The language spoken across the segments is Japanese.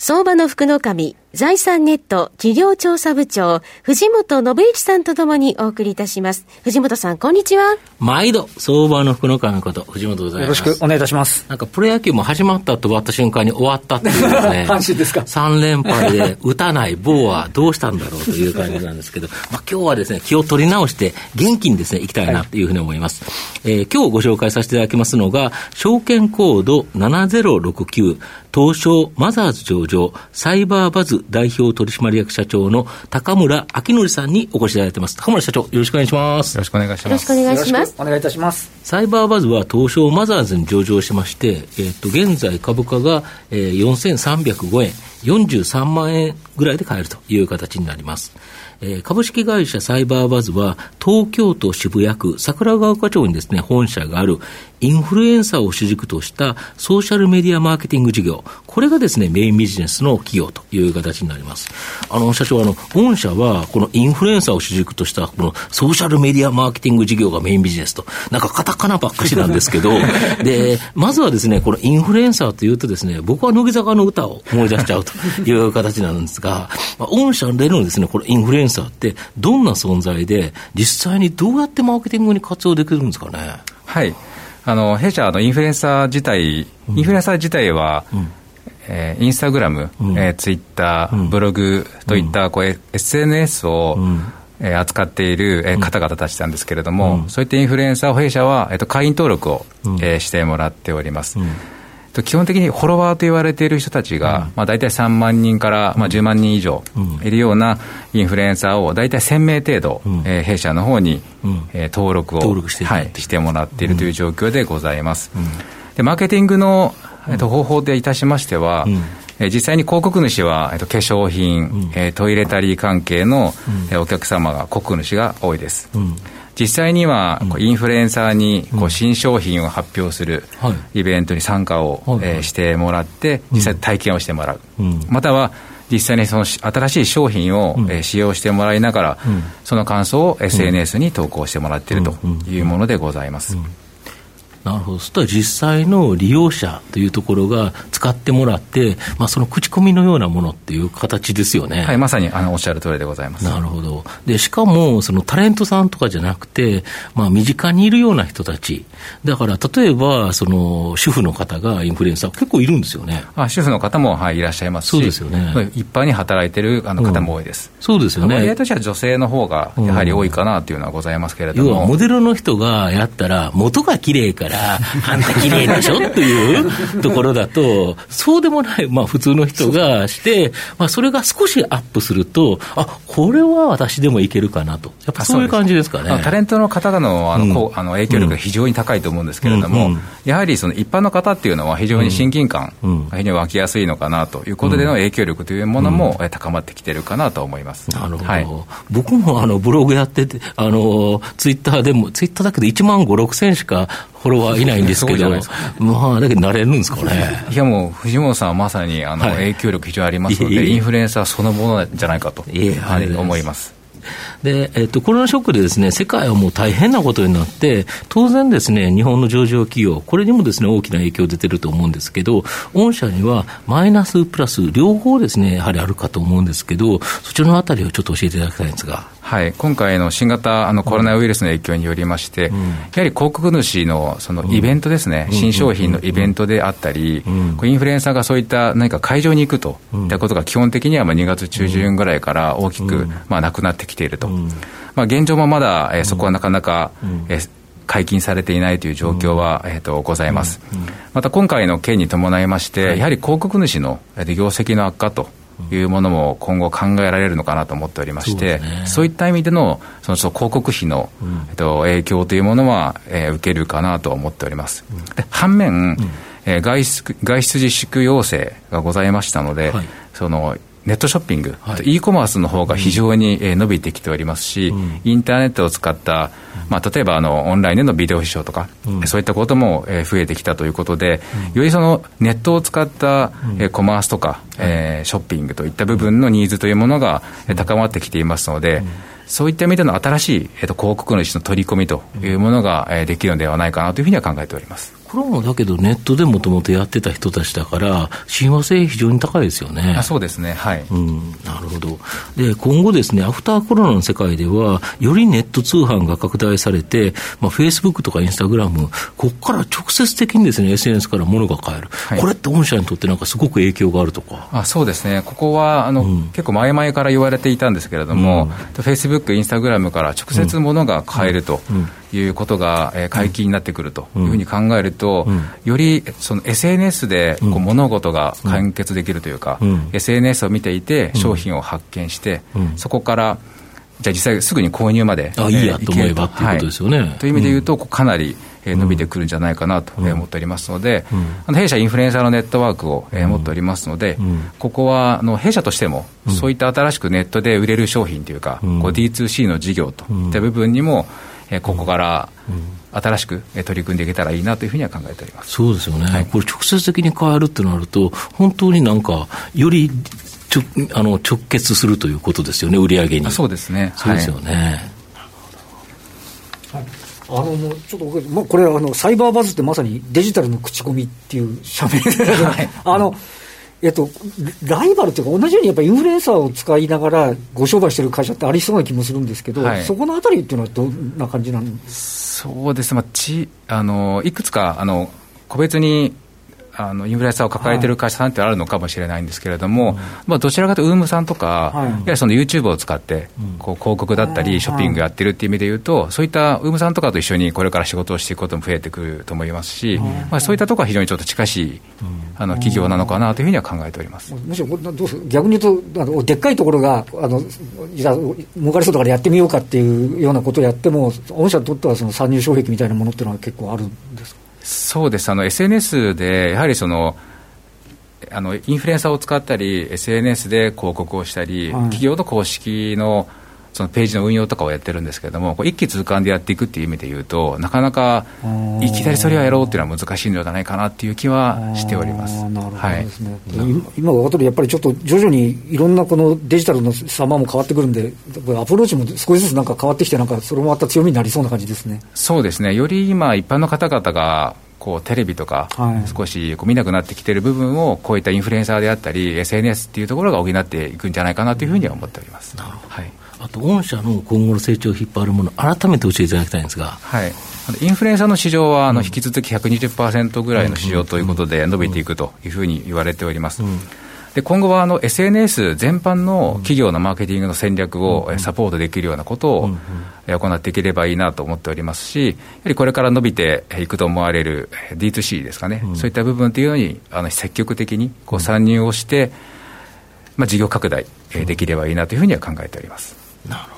相場の福の神財産ネット企業調査部長、藤本信之さんとともにお送りいたします。藤本さん、こんにちは。毎度、相場の福の神こと、藤本でございます。よろしくお願いいたします。なんか、プロ野球も始まったと終わった瞬間に終わったっていうね。阪神ですか？3連敗で打たない棒はどうしたんだろうという感じなんですけど、まあ今日はですね、気を取り直して元気にですね、いきたいなというふうに思います。はい、えー、今日ご紹介させていただきますのが、証券コード7069、東証マザーズ上場、サイバーバズ代表取締役社長の高村明則さんにお越しいただいてます。高村社長、よろしくお願いします。よろしくお願いします。よろしくお願いします。お願いいたします。サイバーバズは東証マザーズに上場しまして、えっ、ー、と、現在株価が、えー、4305円、43万円ぐらいで買えるという形になります。えー、株式会社サイバーバズは、東京都渋谷区桜川丘町にですね、本社があるインフルエンサーを主軸としたソーシャルメディアマーケティング事業、これがですね、メインビジネスの企業という形になります。あの、社長、あの、本社は、このインフルエンサーを主軸とした、このソーシャルメディアマーケティング事業がメインビジネスと、なんかカタカナばっかしなんですけど、で、まずはですね、このインフルエンサーというとですね、僕は乃木坂の歌を思い出しちゃうという形なんですが、まあ、御社でのですね、このインフルエンサーってどんな存在で、実際にどうやってマーケティングに活用できるんですかね？はい。あの弊社のインフルエンサー自体、インフルエンサー自体は、うん。えー、インスタグラム、うん、えー、ツイッター、ブログといったこう、SNS を、扱っている、えー、方々たちなんですけれども、うん、そういったインフルエンサーを弊社は、えーと、会員登録を、うん、えー、してもらっております。うん基本的にフォロワーと言われている人たちが、うん、まあ、大体3万人から、まあ、10万人以上いるようなインフルエンサーを大体1000名程度、うん、えー、弊社の方に、うん、えー、登録を登録して,、はい、してもらっているという状況でございます。でマーケティングの、えー、と方法でいたしましては、えー、実際に広告主は、えー、と化粧品、うん、えー、トイレタリー関係の、うん、えー、お客様が広告主が多いです。うん実際には、インフルエンサーにこう新商品を発表するイベントに参加を、えしてもらって、実際体験をしてもらう、または実際にその新しい商品を、え使用してもらいながら、その感想を SNS に投稿してもらっているというものでございます。なるほど、そしたら実際の利用者というところが使ってもらって、まあ、その口コミのようなものっていう形ですよね。はい、まさにあのおっしゃる通りでございます。なるほど。で、しかも、そのタレントさんとかじゃなくて、まあ、身近にいるような人たち、だから例えば、その主婦の方がインフルエンサー、結構いるんですよね。あ主婦の方も、はい、いらっしゃいますし、そうですよね。一般に働いてるあの方も多いです。うん、そうですよね。割合としては女性の方がやはり多いかなというのはございますけれども。要は、モデルの人がやったら、元が綺麗から、綺麗でしょ？っていうところだと、そうでもない、まあ普通の人がして、まあそれが少しアップすると、あこれは私でもいけるかなと、やっぱそういう感じですかね。タレントの方のあの、うん、あの影響力が非常に高いと思うんですけれども、うん。うん、やはりその一般の方っていうのは非常に親近感が非常に湧きやすいのかなということでの影響力というものも高まってきてるかなと思います。なるほど。はい、僕もあのブログやってて、あのツイッターでも、ツイッターだけで1万5、6千しかフォロワーいないんですけど、まあ、だけど、なれるんですかね。いや、もう、藤本さんはまさにあの、はい、影響力非常にありますので、インフルエンサーそのものじゃないかと、はい、思います。で、えっと、コロナショックでですね、世界はもう大変なことになって、当然ですね、日本の上場企業、これにもですね、大きな影響出てると思うんですけど、御社にはマイナスプラス、両方ですね、やはりあるかと思うんですけど、そちらのあたりをちょっと教えていただきたいんですが。はい、今回の新型あのコロナウイルスの影響によりまして、うん、やはり広告主のそのイベントですね、うん、新商品のイベントであったり、うん、インフルエンサーがそういった何か会場に行くといったことが基本的にはまあ2月中旬ぐらいから大きくまあなくなってきていると、まあ、現状もまだ、えー、そこはなかなか、えー解禁されていないという状況は、えー、とございます、また今回の件に伴いまして、やはり広告主の業績の悪化というものも今後考えられるのかなと思っておりまして、そう、ね,、そういった意味でのその広告費の、えっと、影響というものは、えー、受けるかなと思っております。で反面、えー、外出外出自粛要請がございましたので、はい、そのネットショッピング、はい、e コマースの方が非常に伸びてきておりますし、うん、インターネットを使った、まあ、例えばあのオンラインでのビデオ視聴とか、うん、そういったことも増えてきたということで、うん、よりそのネットを使ったコマースとか、えー、ショッピングといった部分のニーズというものが高まってきていますので、そういった意味での新しい、えー、と広告主の取り込みというものが、えー、できるのではないかなというふうには考えております。これもだけど、ネットでもともとやってた人たちだから、親和性、非常に高いですよね。あそうですね、はい、うん、なるほど。で、今後ですね、アフターコロナの世界では、よりネット通販が拡大されて、まあ、フェイスブックとかインスタグラム、ここから直接的にですね、SNS から物が買える、はい、これって御社にとってなんかすごく影響があるとか。あそうですね、ここはあの、うん、結構前々から言われていたんですけれども、フェイスブック、インスタグラムから直接物が買えると。うんいうことが、えー、解禁になってくるというふうに考えると、うん、よりその SNS でこう物事が完結できるというか、うん、SNS を見ていて商品を発見して、うん、そこからじゃあ実際すぐに購入まで、あ、いいやと思えばっていうことですよね。はい、という意味で言うと、かなり伸びてくるんじゃないかなと思っておりますので、あの弊社インフルエンサーのネットワークを持っておりますので、ここはあの弊社としても、そういった新しくネットで売れる商品というか、こう D2C の事業といった部分にも、えここから新しく取り組んでいけたらいいなというふうには考えております。そうですよね、はい、これ、直接的に変えるってなると、本当になんか、よりちょあの直結するということですよね、売り上げに。そうですね。そうですよね。はい。あのもうちょっと、まあ、これあの、サイバーバズってまさにデジタルの口コミっていう社名で、はい、あのえっと、ライバルというか、同じようにやっぱりインフルエンサーを使いながらご商売してる会社ってありそうな気もするんですけど、はい、そこのあたりっていうのはどんな感じなんですか？そうです、まあ、ちあのいくつかあの個別にあのインフルエンサーを抱えている会社さんってあるのかもしれないんですけれども、はい、まあ、どちらかというと、ウームさんとか、はい、やはりその YouTube を使って、こう広告だったり、ショッピングやってるっていう意味でいうと、そういったウームさんとかと一緒にこれから仕事をしていくことも増えてくると思いますし、まあ、そういったところは非常にちょっと近しいあの企業なのかなというふうには考えております。むしろどうす逆に言うとあの、でっかいところがあのじゃ儲かりそうだからやってみようかっていうようなことをやっても、御社にとってはその参入障壁みたいなものっていうのは結構あるんですか？そうです。あの SNS でやはりそのあのインフルエンサーを使ったり、SNS で広告をしたり、はい、企業の公式のそのページの運用とかをやってるんですけれども、一気通貫でやっていくっていう意味でいうと、なかなかいきなりそれをやろうっていうのは難しいのではないかなっていう気はしております。なるほどですね。はい、今分かったやっぱりちょっと徐々にいろんなこのデジタルの様も変わってくるんで、アプローチも少しずつなんか変わってきて、なんかそれもまた強みになりそうな感じですね。そうですね。より今一般の方々がこうテレビとか、少しこう見なくなってきている部分を、こういったインフルエンサーであったり、SNS っていうところが補っていくんじゃないかなというふうには思っております。なるほどはいあと、御社の今後の成長を引っ張るもの、改めて教えていただきたいんですが。はい、インフルエンサーの市場は、あの引き続き120%ぐらいの市場ということで、伸びていくというふうに言われております。うんで今後はあの SNS 全般の企業のマーケティングの戦略をサポートできるようなことを行っていければいいなと思っておりますし、やはりこれから伸びていくと思われる D2C ですかね、そういった部分というのにあの積極的にこう参入をして、まあ、事業拡大できればいいなというふうには考えております。なるほど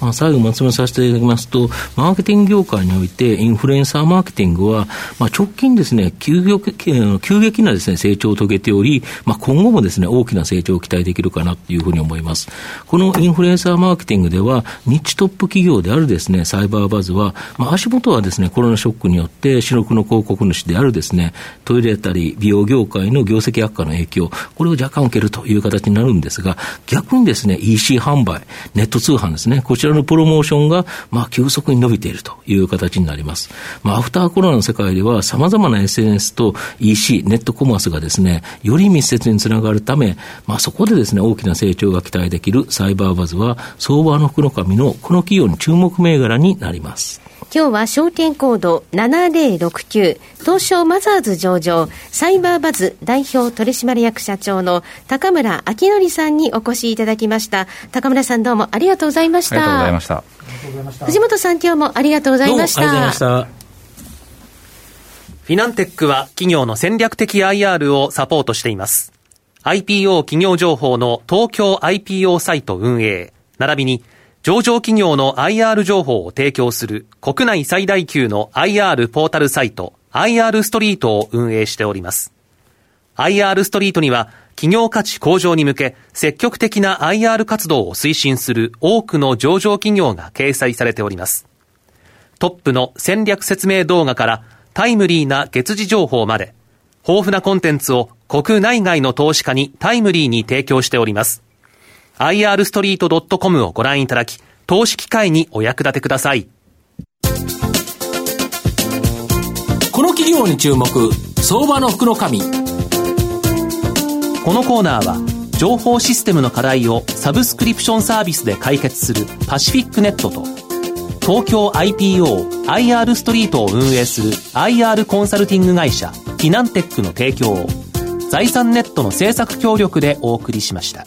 まあ、最後まとめさせていただきますと、マーケティング業界において、インフルエンサーマーケティングは、まあ、直近ですね、急激急激なですね、成長を遂げており、まあ、今後もですね、大きな成長を期待できるかなというふうに思います。このインフルエンサーマーケティングでは、ニッチトップ企業であるですね、サイバーバズは、まあ、足元はですね、コロナショックによって、主力の広告主であるですね、トイレたり美容業界の業績悪化の影響、これを若干受けるという形になるんですが、逆にですね、EC 販売、ネット通販ですね、ここちらのプロモーションが、まあ、急速に伸びているという形になります。まあ、アフターコロナの世界では、様々な SNS と EC、ネットコマースがですね、より密接につながるため、まあ、そこでですね、大きな成長が期待できるサイバーバズは、相場の福の神のこの企業に注目銘柄になります。今日は証券コード7069東証マザーズ上場サイバーバズ代表取締役社長の高村明則さんにお越しいただきました。高村さんどうもありがとうございました。ありがとうございました。藤本さん今日もありがとうございました。ありがとうございました。フィナンテックは企業の戦略的 IR をサポートしています。IPO 企業情報の東京 IPO サイト運営。並びに上場企業の IR 情報を提供する国内最大級の IR ポータルサイト IR ストリートを運営しております。IR ストリートには企業価値向上に向け積極的な IR 活動を推進する多くの上場企業が掲載されております。トップの戦略説明動画からタイムリーな月次情報まで豊富なコンテンツを国内外の投資家にタイムリーに提供しております。irstreet.com をご覧いただき、投資機会にお役立てください。この企業に注目、相場の福の神。このコーナーは、情報システムの課題をサブスクリプションサービスで解決するパシフィックネットと、東京 IPO IR ストリートを運営する IR コンサルティング会社フィナンテックの提供を財産ネットの政策協力でお送りしました。